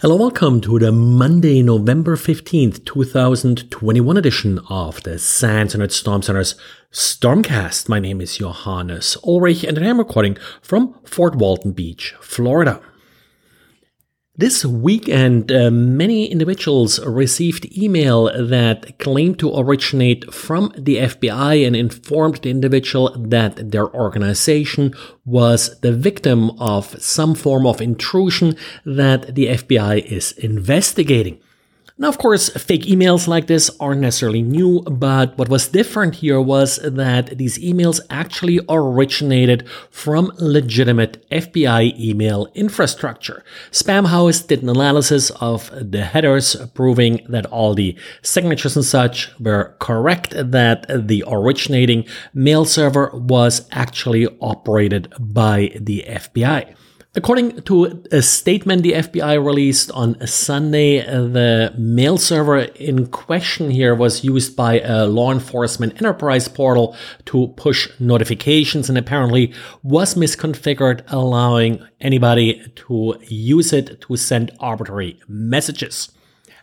Hello, welcome to the Monday, November 15th, 2021 edition of the SANS Internet Storm Center's Stormcast. My name is Johannes Ulrich and I am recording from Fort Walton Beach, Florida. This weekend, uh, many individuals received email that claimed to originate from the FBI and informed the individual that their organization was the victim of some form of intrusion that the FBI is investigating. Now, of course, fake emails like this aren't necessarily new, but what was different here was that these emails actually originated from legitimate FBI email infrastructure. Spamhaus did an analysis of the headers proving that all the signatures and such were correct, that the originating mail server was actually operated by the FBI. According to a statement the FBI released on Sunday, the mail server in question here was used by a law enforcement enterprise portal to push notifications and apparently was misconfigured, allowing anybody to use it to send arbitrary messages.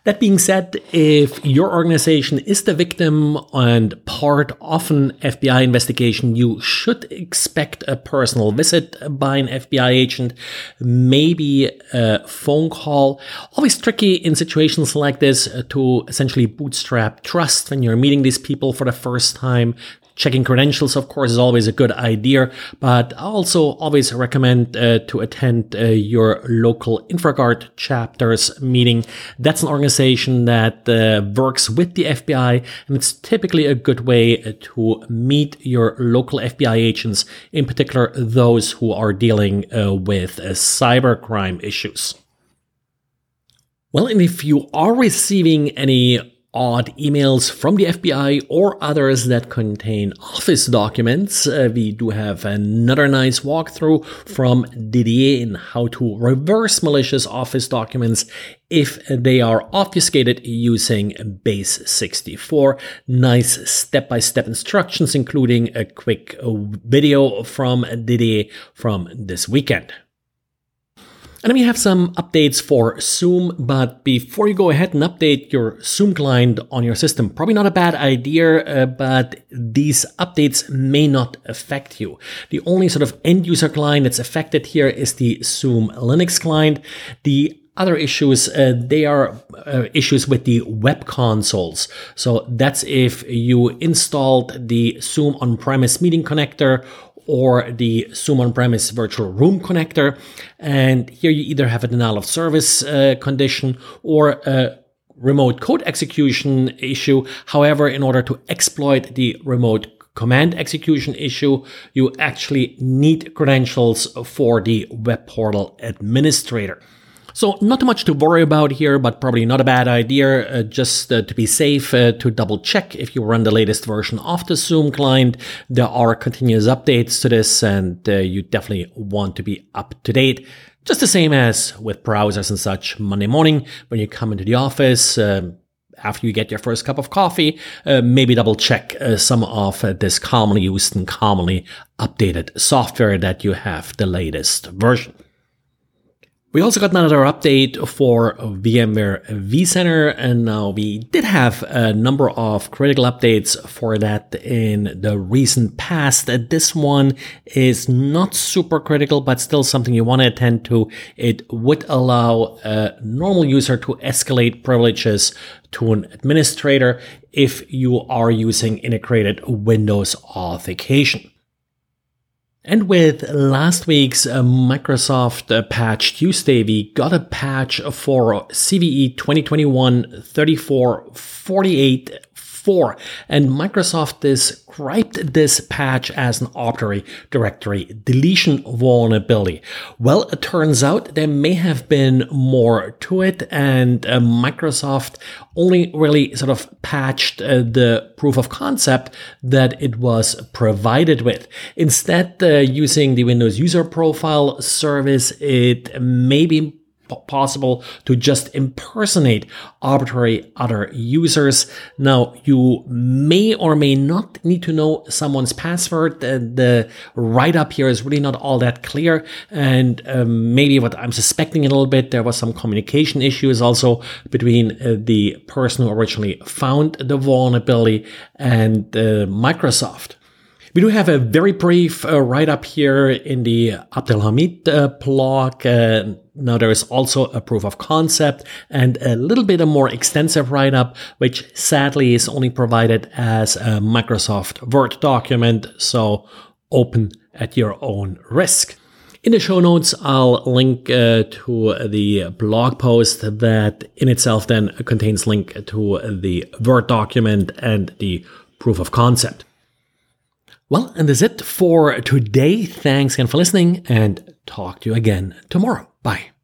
That being said, if your organization is the victim and part of an FBI investigation, you should expect a personal visit by an FBI agent, maybe a phone call. Always tricky in situations like this to essentially bootstrap trust when you're meeting these people for the first time. Checking credentials, of course, is always a good idea, but I also always recommend uh, to attend uh, your local InfraGard chapters meeting. That's an organization that uh, works with the FBI, and it's typically a good way to meet your local FBI agents, in particular those who are dealing uh, with uh, cybercrime issues. Well, and if you are receiving any odd emails from the FBI or others that contain office documents. Uh, we do have another nice walkthrough from Didier in how to reverse malicious office documents if they are obfuscated using base 64. Nice step by step instructions, including a quick video from Didier from this weekend. And we have some updates for Zoom, but before you go ahead and update your Zoom client on your system, probably not a bad idea, uh, but these updates may not affect you. The only sort of end user client that's affected here is the Zoom Linux client. The other issues, uh, they are uh, issues with the web consoles. So that's if you installed the Zoom on-premise meeting connector or the Zoom on-premise virtual room connector. And here you either have a denial of service uh, condition or a remote code execution issue. However, in order to exploit the remote command execution issue, you actually need credentials for the web portal administrator. So not much to worry about here, but probably not a bad idea. Uh, just uh, to be safe, uh, to double check if you run the latest version of the Zoom client. There are continuous updates to this, and uh, you definitely want to be up to date. Just the same as with browsers and such. Monday morning when you come into the office. Um, after you get your first cup of coffee, uh, maybe double check uh, some of uh, this commonly used and commonly updated software that you have the latest version. We also got another update for VMware vCenter, and now we did have a number of critical updates for that in the recent past. This one is not super critical, but still something you want to attend to. It would allow a normal user to escalate privileges to an administrator if you are using integrated Windows authentication. And with last week's uh, Microsoft uh, patch Tuesday, we got a patch for CVE 2021 3448 4. And Microsoft described this patch as an arbitrary directory deletion vulnerability. Well, it turns out there may have been more to it, and uh, Microsoft only really sort of patched uh, the proof of concept that it was provided with. Instead, uh, using the Windows User Profile service, it may be possible to just impersonate arbitrary other users. Now, you may or may not need to know someone's password. The, the write up here is really not all that clear. And um, maybe what I'm suspecting a little bit, there was some communication issues also between uh, the person who originally found the vulnerability and uh, Microsoft. We do have a very brief uh, write up here in the Abdelhamid uh, blog. Uh, now there is also a proof of concept and a little bit a more extensive write up, which sadly is only provided as a Microsoft Word document. So open at your own risk. In the show notes, I'll link uh, to the blog post that in itself then contains link to the Word document and the proof of concept. Well, and that's it for today. Thanks again for listening and talk to you again tomorrow. Bye.